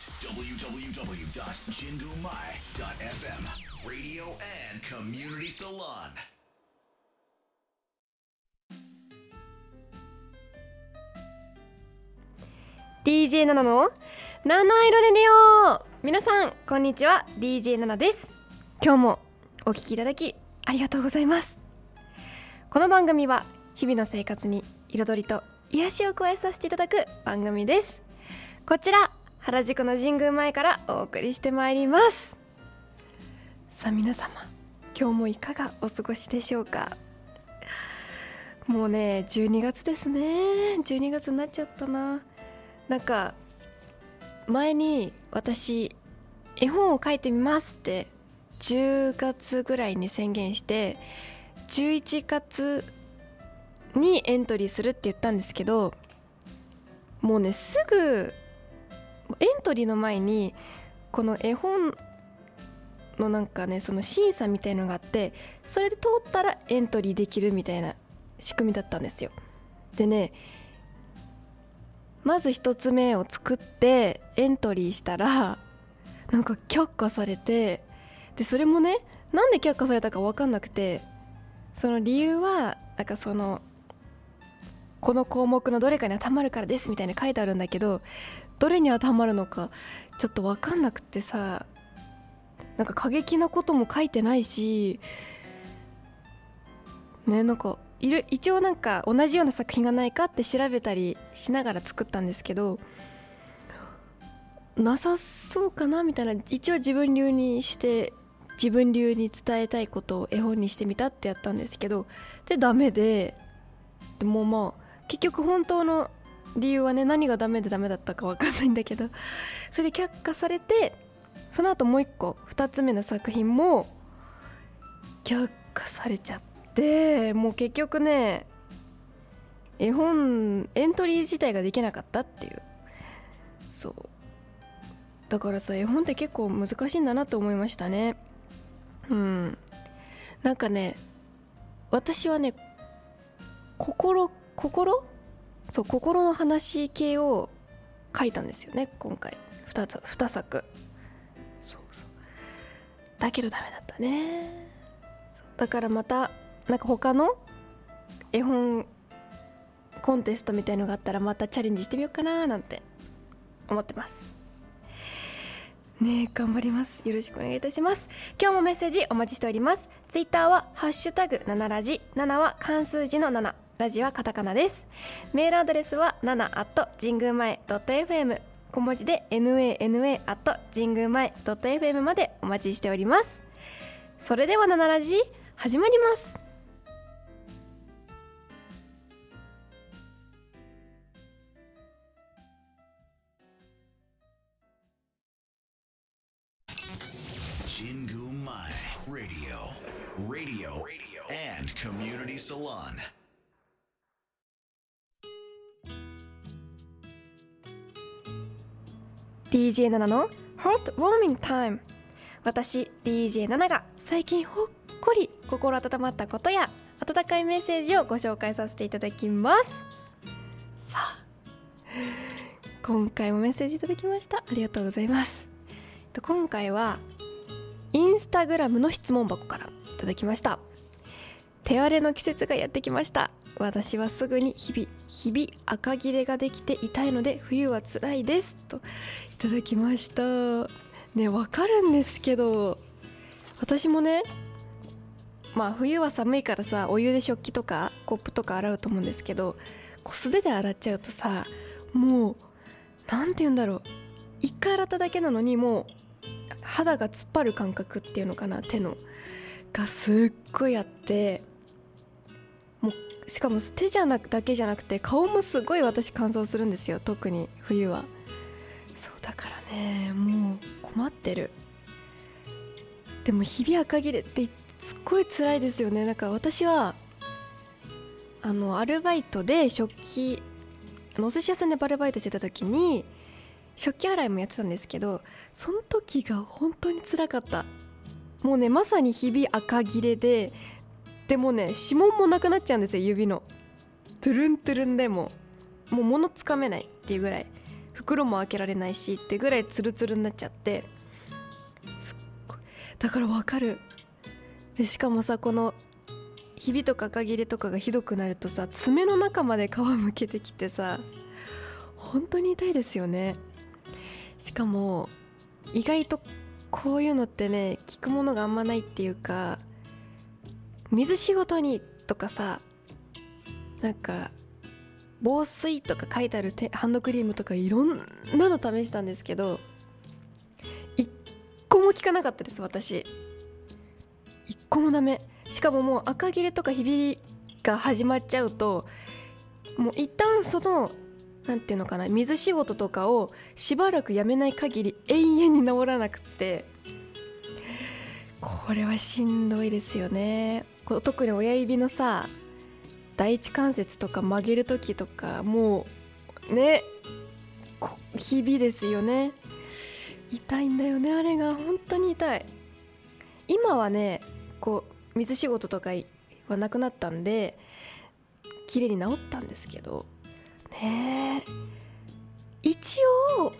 www.jingumai.fm Radio and Community Salon. 7の七色レディオ皆さんこんにちは。DJ7 です。今日もお聞きいただきありがとうございます。この番組は日々の生活に彩りと癒しを加えさせていただく番組です。こちら原宿の神宮前からお送りしてまいります。さあ皆様今日もいかがお過ごしでしょうか？もうね12月ですね。12月になっちゃったな。なんか前に私絵本を書いてみますって10月ぐらいに宣言して11月にエントリーするって言ったんですけどもうねすぐエントリーの前にこの絵本のなんかねその審査みたいのがあってそれで通ったらエントリーできるみたいな仕組みだったんですよ。でねまず1つ目を作ってエントリーしたらなんか却下されてでそれもねなんで却下されたか分かんなくてその理由はなんかそのこの項目のどれかに当てはまるからですみたいに書いてあるんだけどどれに当てはまるのかちょっと分かんなくてさなんか過激なことも書いてないしねなんかいる一応なんか同じような作品がないかって調べたりしながら作ったんですけどなさそうかなみたいな一応自分流にして自分流に伝えたいことを絵本にしてみたってやったんですけどでダメででもまあ結局本当の理由はね何がダメでダメだったか分かんないんだけど それで却下されてその後もう一個2つ目の作品も却下されちゃってもう結局ね絵本エントリー自体ができなかったっていう。そう。だからさ絵本って結構難しいんだなと思いましたね。うん。なんかね私はね心心？そう心の話系を書いたんですよね今回。2, つ2作。そうそう。だけどダメだったね。だからまたなんか他の絵本コンテストみたいのがあったらまたチャレンジしてみようかななんて思ってます。ね頑張ります。よろしくお願いいたします。今日もメッセージお待ちしております。ツイッターはハッシュタグ7ラジ。7は漢数字の7ラジはカタカナです。メールアドレスは7 at 神宮前 .fm 小文字で nana at 神宮前 .fm までお待ちしております。それでは7ラジ始まります。Salon. 7の Hot Warming Time. 私 DJ7 が最近ほっこり心温まったことや温かいメッセージをご紹介させていただきます。さあ今回もメッセージいただきました。ありがとうございます。と今回はインスタグラムの質問箱からいただきました。手荒れの季節がやってきました。私はすぐに日々日々赤切れができて痛いので冬は辛いですといただきました。ねわかるんですけど私もねまあ冬は寒いからさお湯で食器とかコップとか洗うと思うんですけどこう素手で洗っちゃうとさもう何て言うんだろう。一回洗っただけなのにもう肌が突っ張る感覚っていうのかな手の。がすっごいあってもうしかも手じゃなくだけじゃなくて顔もすごい私乾燥するんですよ。特に冬は。そうだからねもう困ってる。でも日々赤切れってすっごい辛いですよね。なんか私はあのアルバイトで食器お寿司屋さんでアルバイトしてた時に食器洗いもやってたんですけどその時が本当につらかった。もうねまさに日々赤切れででもね指紋もなくなっちゃうんですよ指の。トゥルントゥルンでも。もう物つかめないっていうぐらい。袋も開けられないしってぐらいツルツルになっちゃって。すっごい。だからわかる。でしかもさこのひびとか赤切れとかがひどくなるとさ爪の中まで皮むけてきてさ本当に痛いですよね。しかも意外とこういうのってね効くものがあんまないっていうか水仕事にとかさなんか防水とか書いてあるハンドクリームとかいろんなの試したんですけど一個も効かなかったです私。一個もダメ。しかももう赤切れとかひびが始まっちゃうともう一旦その何て言うのかな水仕事とかをしばらくやめない限り永遠に治らなくって。これはしんどいですよね。特に親指のさ第一関節とか曲げる時とかもうね日々ですよね。痛いんだよねあれが。本当に痛い。今はねこう水仕事とかはなくなったんで綺麗に治ったんですけどね一応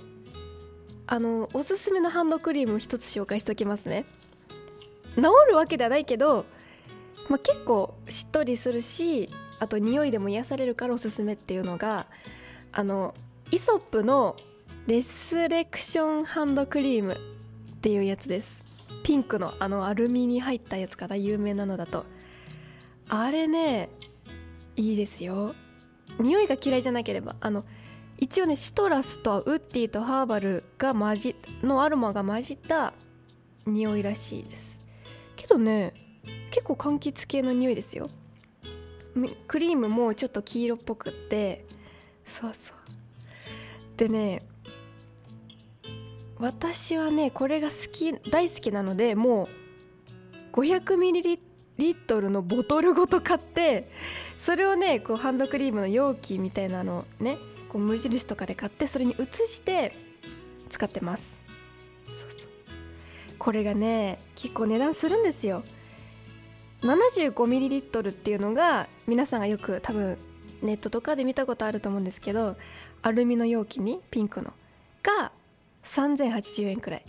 あのおすすめのハンドクリームを一つ紹介しておきますね。治るわけではないけど、まあ、結構しっとりするしあと匂いでも癒されるからおすすめっていうのがあのイソップのレスレクションハンドクリームっていうやつです。ピンクのあのアルミに入ったやつかな有名なのだと。あれねいいですよ。匂いが嫌いじゃなければあの一応ねシトラスとウッディとハーバルが混じのアロマが混じった匂いらしいです。けどね結構柑橘系の匂いですよ。クリームもちょっと黄色っぽくって。そうそう。でね私はねこれが好き大好きなのでもう 500ml のボトルごと買ってそれをねこうハンドクリームの容器みたいなのねこう無印とかで買ってそれに移して使ってます。そうそう。これがね結構値段するんですよ。75ml っていうのが皆さんがよく多分ネットとかで見たことあると思うんですけどアルミの容器にピンクのが3080円くらい。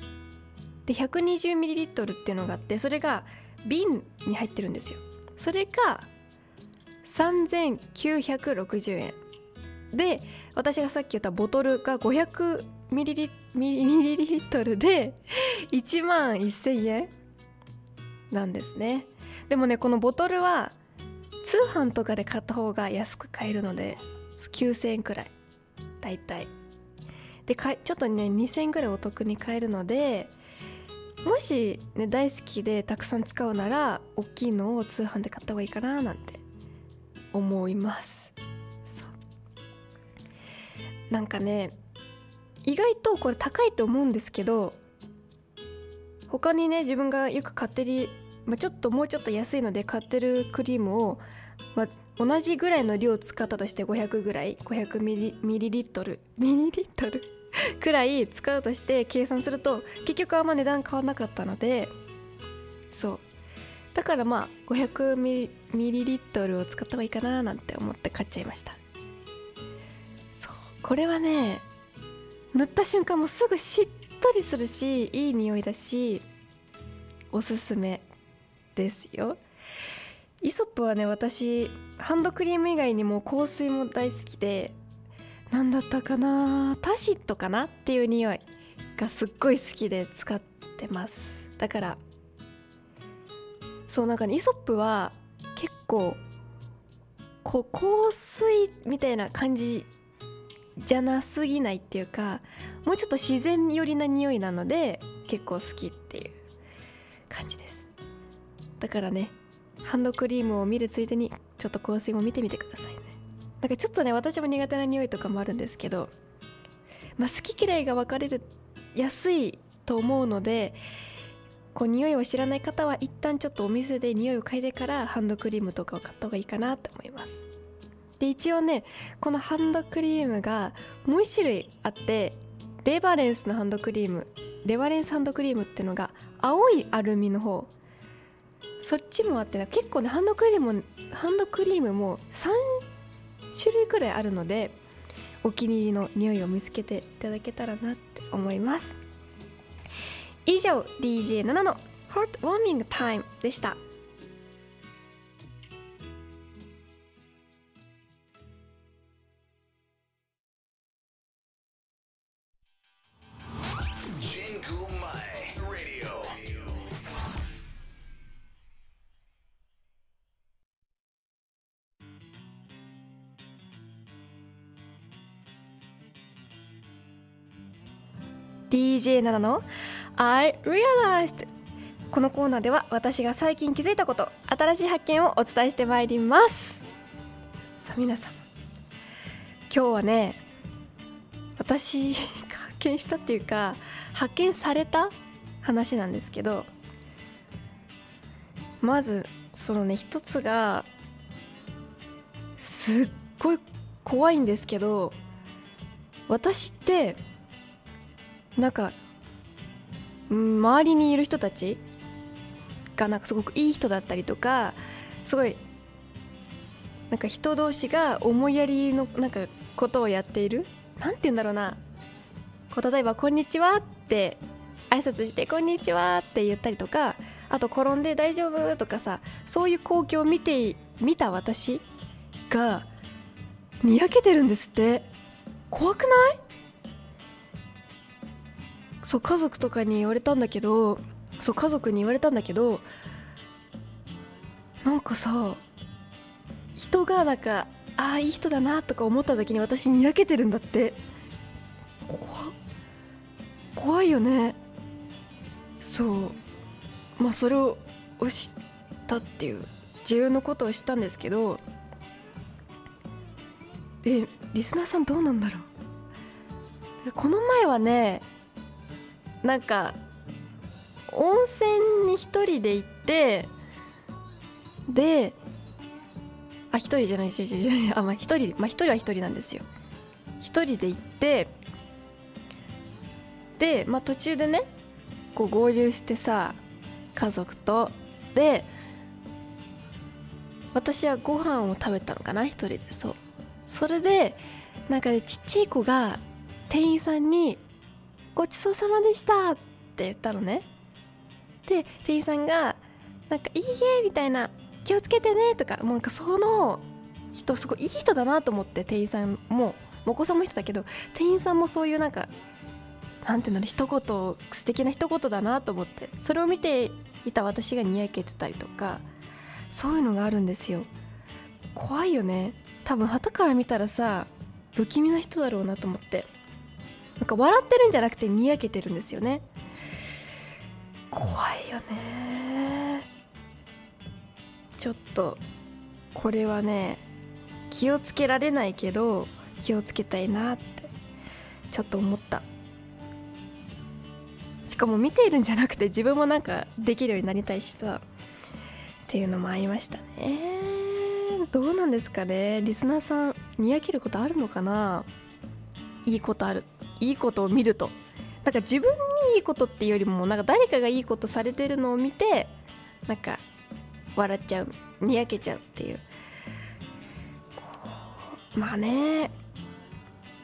で 120ml っていうのがあってそれが瓶に入ってるんですよ。それが3960円。で私がさっき言ったボトルが500ミリリミリリットルで1万1000円なんですね。でもねこのボトルは通販とかで買った方が安く買えるので9000円くらい。だいたいでかちょっとね2000円くらいお得に買えるのでもし、ね、大好きでたくさん使うなら大きいのを通販で買った方がいいかななんて思います。なんかね意外とこれ高いと思うんですけど他にね自分がよく買ってる、まあ、ちょっともうちょっと安いので買ってるクリームを、まあ、同じぐらいの量使ったとして500ぐらい500ミリミリリットル。ミリリットル？くらい使うとして計算すると結局あんま値段変わんなかったのでそう。だからまあ500ミリリットルを使った方がいいかななんて思って買っちゃいました。そう。これはね塗った瞬間もすぐしっとりするしいい匂いだしおすすめ。ですよ。イソップはね私ハンドクリーム以外にも香水も大好きで何だったかなタシットかなっていう匂いがすっごい好きで使ってます。だからそうなんかねイソップは結構こう香水みたいな感じじゃなすぎないっていうかもうちょっと自然寄りな匂いなので結構好きっていう。だからねハンドクリームを見るついでにちょっと香水も見てみてくださいね。なんかちょっとね私も苦手な匂いとかもあるんですけどまあ好き嫌いが分かれる安いと思うのでこう匂いを知らない方は一旦ちょっとお店で匂いを嗅いでからハンドクリームとかを買った方がいいかなと思います。で一応ねこのハンドクリームがもう1種類あってレバレンスのハンドクリームレバレンスハンドクリームっていうのが青いアルミの方そっちもあって結構ねハンドクリームハンドクリームも3種類くらいあるのでお気に入りの匂いを見つけていただけたらなって思います。以上 DJ7 のハートウォーミングタイムでした。DJ7 の？I Realized. このコーナーでは私が最近気づいたこと新しい発見をお伝えしてまいります。さあ皆さん。今日はね私が発見したっていうか発見された話なんですけどまずそのね一つがすっごい怖いんですけど私ってなんか周りにいる人たちがなんかすごくいい人だったりとかすごいなんか人同士が思いやりのなんかことをやっているなんて言うんだろうな。こう例えば「こんにちは」って挨拶して「こんにちは」って言ったりとかあと転んで大丈夫とかさそういう光景を見て見た私がにやけてるんですって。怖くない？そう家族とかに言われたんだけどそう家族に言われたんだけどなんかさ人がなんかああいい人だなとか思った時に私にやけてるんだって。怖怖いよね。そう。まあそれを知ったっていう自分のことを知ったんですけどえリスナーさんどうなんだろう。この前はねなんか温泉に一人で行ってであ一人じゃないしあまあ一人まあ一人は一人なんですよ。一人で行ってでまあ途中でねこう合流してさ家族とで私はご飯を食べたのかな一人でそう。それでなんかねちっちゃい子が店員さんに「ごちそうさまでした」って言ったのね。で店員さんが「なんかいいえ」みたいな「気をつけてね」とかもうなんかその人すごいいい人だなと思って店員さんもお子さんも人だけど店員さんもそういうなんかなんていうの一言素敵な一言だなと思ってそれを見ていた私がにやけてたりとかそういうのがあるんですよ。怖いよね。多分旗から見たらさ不気味な人だろうなと思って。なんか笑ってるんじゃなくてにやけてるんですよね。怖いよね。ちょっとこれはね気をつけられないけど気をつけたいなってちょっと思った。しかも見ているんじゃなくて自分もなんかできるようになりたいしさ。っていうのもありましたね。どうなんですかね。リスナーさんにやけることあるのかな。いいことある。いいことを見ると。なんか自分にいいことっていうよりもなんか誰かがいいことされてるのを見てなんか笑っちゃうにやけちゃうっていう。まあね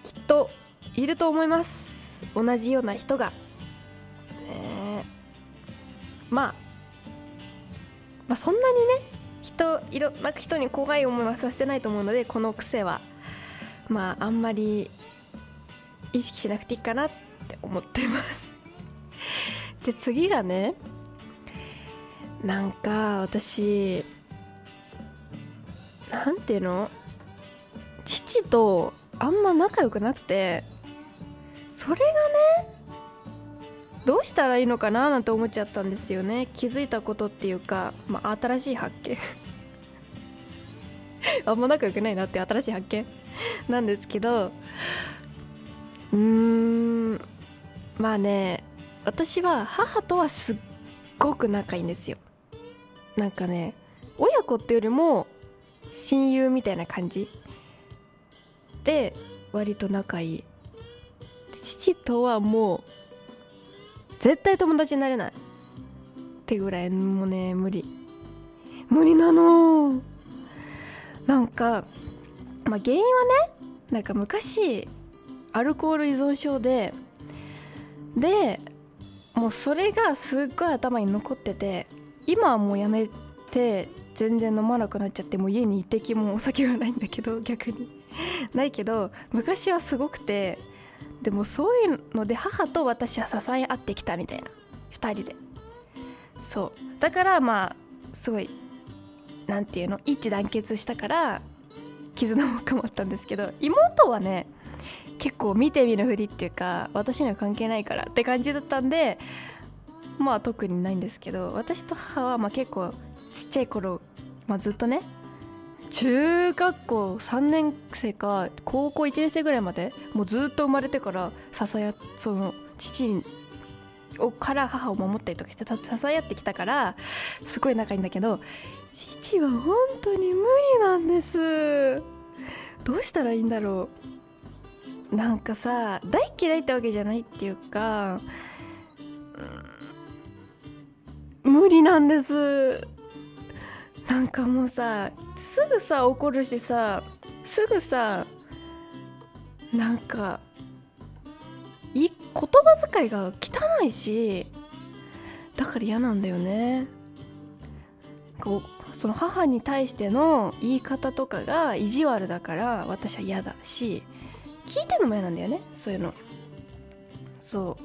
きっといると思います。同じような人が。ねまあまあそんなにね人いろんな人に怖い思いはさせてないと思うのでこの癖は。まああんまり意識しなくていいかなって思ってます。で次がねなんか私なんていうの？父とあんま仲良くなくてそれがねどうしたらいいのかななんて思っちゃったんですよね。気づいたことっていうか、まあ、新しい発見。あんま仲良くないなって新しい発見なんですけどうん。まあね私は母とはすっごく仲いいんですよ。なんかね親子っていうよりも親友みたいな感じ。で割と仲いい。父とはもう絶対友達になれない。ってぐらいもうね無理。無理なの。なんかまあ原因はねなんか昔アルコール依存症ででもうそれがすっごい頭に残ってて今はもうやめて全然飲まなくなっちゃってもう家に一滴もお酒がないんだけど 逆に。ないけど昔はすごくてでもそういうので母と私は支え合ってきたみたいな。2人で。そう。だからまあすごいなんていうの一致団結したから絆も深まったんですけど妹はね結構見て見ぬふりっていうか私には関係ないからって感じだったんでまあ特にないんですけど私と母はまあ結構ちっちゃい頃、まあ、ずっとね中学校3年生か高校1年生ぐらいまでもうずっと生まれてから支えその父をから母を守ったりとかして支え合ってきたからすごい仲いいんだけど父は本当に無理なんです。どうしたらいいんだろう。なんかさ大嫌いってわけじゃないっていうか、うん、無理なんです。なんかもうさすぐさ怒るしさすぐさなんかい言葉遣いが汚いしだから嫌なんだよね。こうその母に対しての言い方とかが意地悪だから私は嫌だし聞いてんのも嫌なんだよね。そういうの。そう。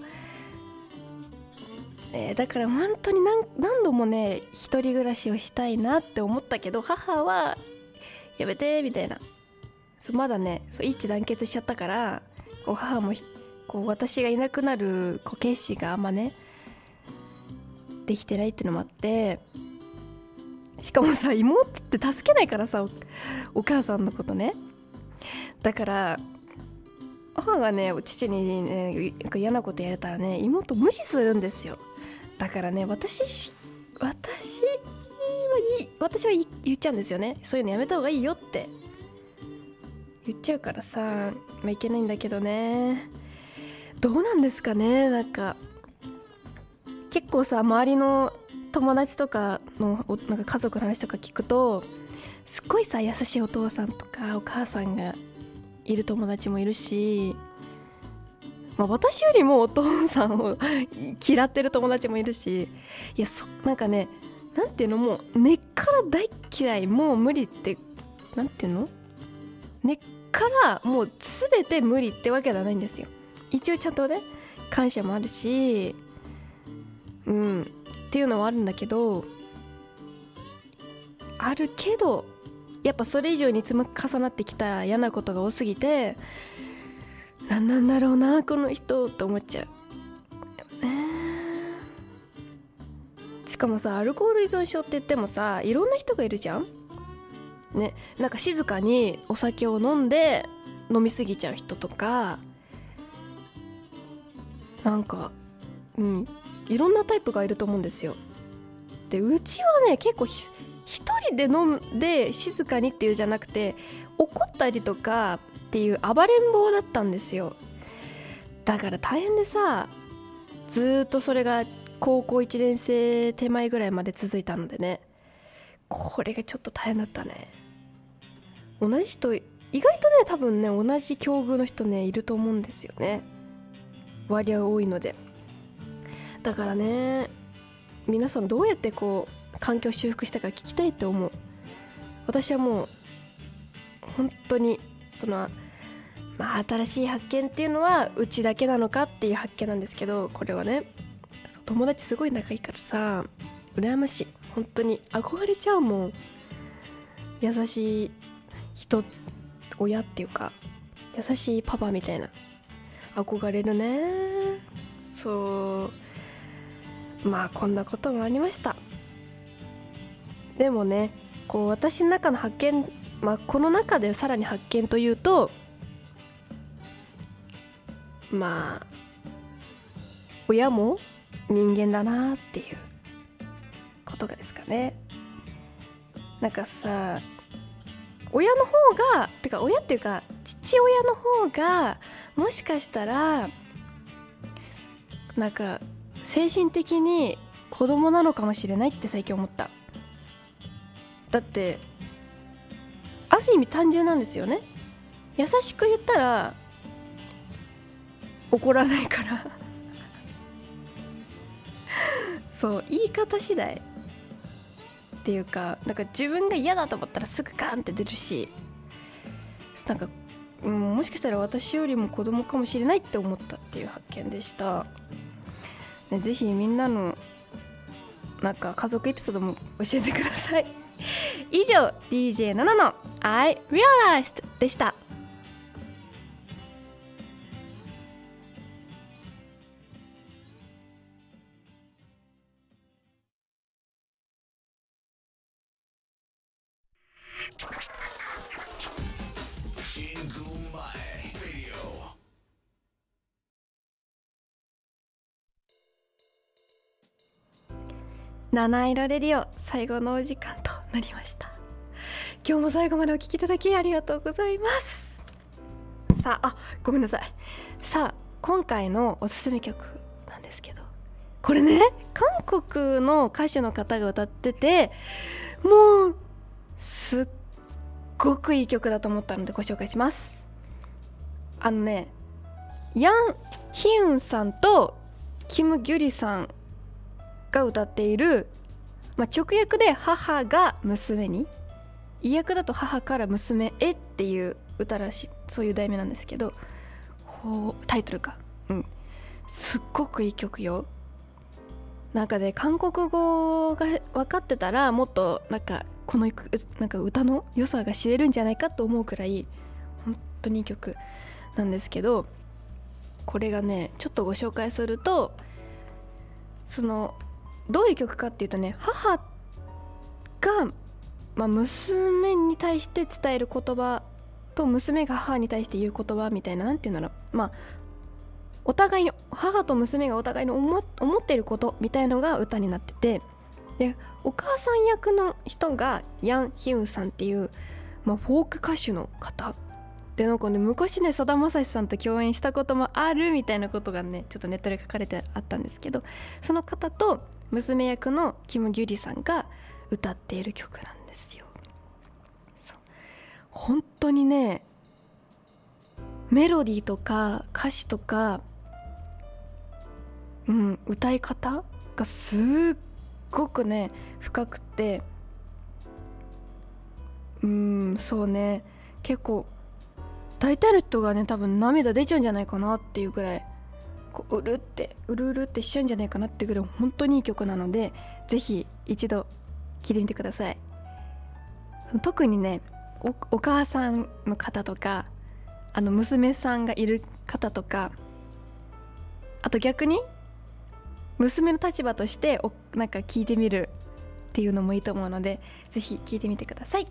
えー、だから本当に何何度もね一人暮らしをしたいなって思ったけど母はやめてみたいな。そうまだねそう一致団結しちゃったからこう母もこう私がいなくなるこう決心があんまねできてないっていうのもあってしかもさ妹って助けないからさお母さんのことね。だから母がね父にね嫌なことやれたらね妹無視するんですよ。だからね私私はいい私は言っちゃうんですよね。そういうのやめた方がいいよって。言っちゃうからさまあいけないんだけどね。どうなんですかねなんか。結構さ周りの友達とかのなんか家族の話とか聞くとすっごいさ優しいお父さんとかお母さんがいる友達もいるしまあ、私よりもお父さんを嫌ってる友達もいるしいやそなんかねなんていうのもう根っから大嫌いもう無理ってなんていうの？根っからもう全て無理ってわけではないんですよ。一応ちゃんとね感謝もあるしうんっていうのはあるんだけどあるけどやっぱそれ以上に積み重なってきた嫌なことが多すぎて何なんだろうなこの人って思っちゃう、しかもさアルコール依存症って言ってもさいろんな人がいるじゃん。ね。なんか静かにお酒を飲んで飲みすぎちゃう人とかなんかうん。いろんなタイプがいると思うんですよ。でうちはね結構一人で飲んで静かにっていうじゃなくて怒ったりとかっていう暴れん坊だったんですよ。だから大変でさずっとそれが高校1年生手前ぐらいまで続いたのでね。これがちょっと大変だったね。同じ人意外とね多分ね同じ境遇の人ねいると思うんですよね。割合多いので。だからね皆さんどうやってこう環境修復したか聞きたいって思う。私はもう本当にそのまあ、新しい発見っていうのはうちだけなのかっていう発見なんですけどこれはね友達すごい仲いいからさ羨ましい。本当に。憧れちゃうもん。優しい人親っていうか優しいパパみたいな。憧れるね。そう。まあこんなこともありました。でもねこう私の中の発見まあこの中でさらに発見というとまあ親も人間だなっていうことがですかね。なんかさ親の方がてか親っていうか父親の方がもしかしたらなんか精神的に子供なのかもしれないって最近思った。だってある意味単純なんですよね。優しく言ったら怒らないから。そう言い方次第。っていうかなんか自分が嫌だと思ったらすぐガーンって出るし。なんか、うん、もしかしたら私よりも子供かもしれないって思ったっていう発見でした。ねぜひみんなのなんか家族エピソードも教えてください。以上 DJ7 の I Realized でした。七色レディオ最後のお時間と。なりました。今日も最後までお聴きいただきありがとうございます。さああごめんなさい。さあ今回のおすすめ曲なんですけど。これね韓国の歌手の方が歌っててもうすっごくいい曲だと思ったのでご紹介します。あのねヤン・ヒウンさんとキム・ギュリさんが歌っている、まあ、直訳で母が娘に意訳だと母から娘へっていう歌らしいそういう題名なんですけどこうタイトルか。うん。すっごくいい曲よ。なんかね韓国語が分かってたらもっとなんかこのなんか歌の良さが知れるんじゃないかと思うくらい本当にいい曲なんですけどこれがねちょっとご紹介するとそのどういう曲かっていうとね母が、まあ、娘に対して伝える言葉と娘が母に対して言う言葉みたいな何て言うんだろう。まあお互いに母と娘がお互いに思ってることみたいのが歌になっててでお母さん役の人がヤン・ヒウンさんっていう、まあ、フォーク歌手の方でなんかね昔ねさだまさしさんと共演したこともあるみたいなことがねちょっとネットで書かれてあったんですけどその方と娘役のキム・ギュリさんが歌っている曲なんですよ。本当にねメロディーとか歌詞とか、うん、歌い方がすっごくね深くてうんそうね。結構大体の人がね多分涙出ちゃうんじゃないかなっていうぐらいこううるってうるうるってしちゃうんじゃないかなってぐらい本当にいい曲なので是非一度聴いてみてください。特にねお母さんの方とかあの娘さんがいる方とかあと逆に娘の立場としておなんか聞いてみるっていうのもいいと思うので是非聞いてみてください。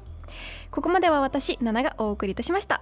ここまでは私ナナがお送りいたしました。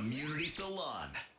Community Salon.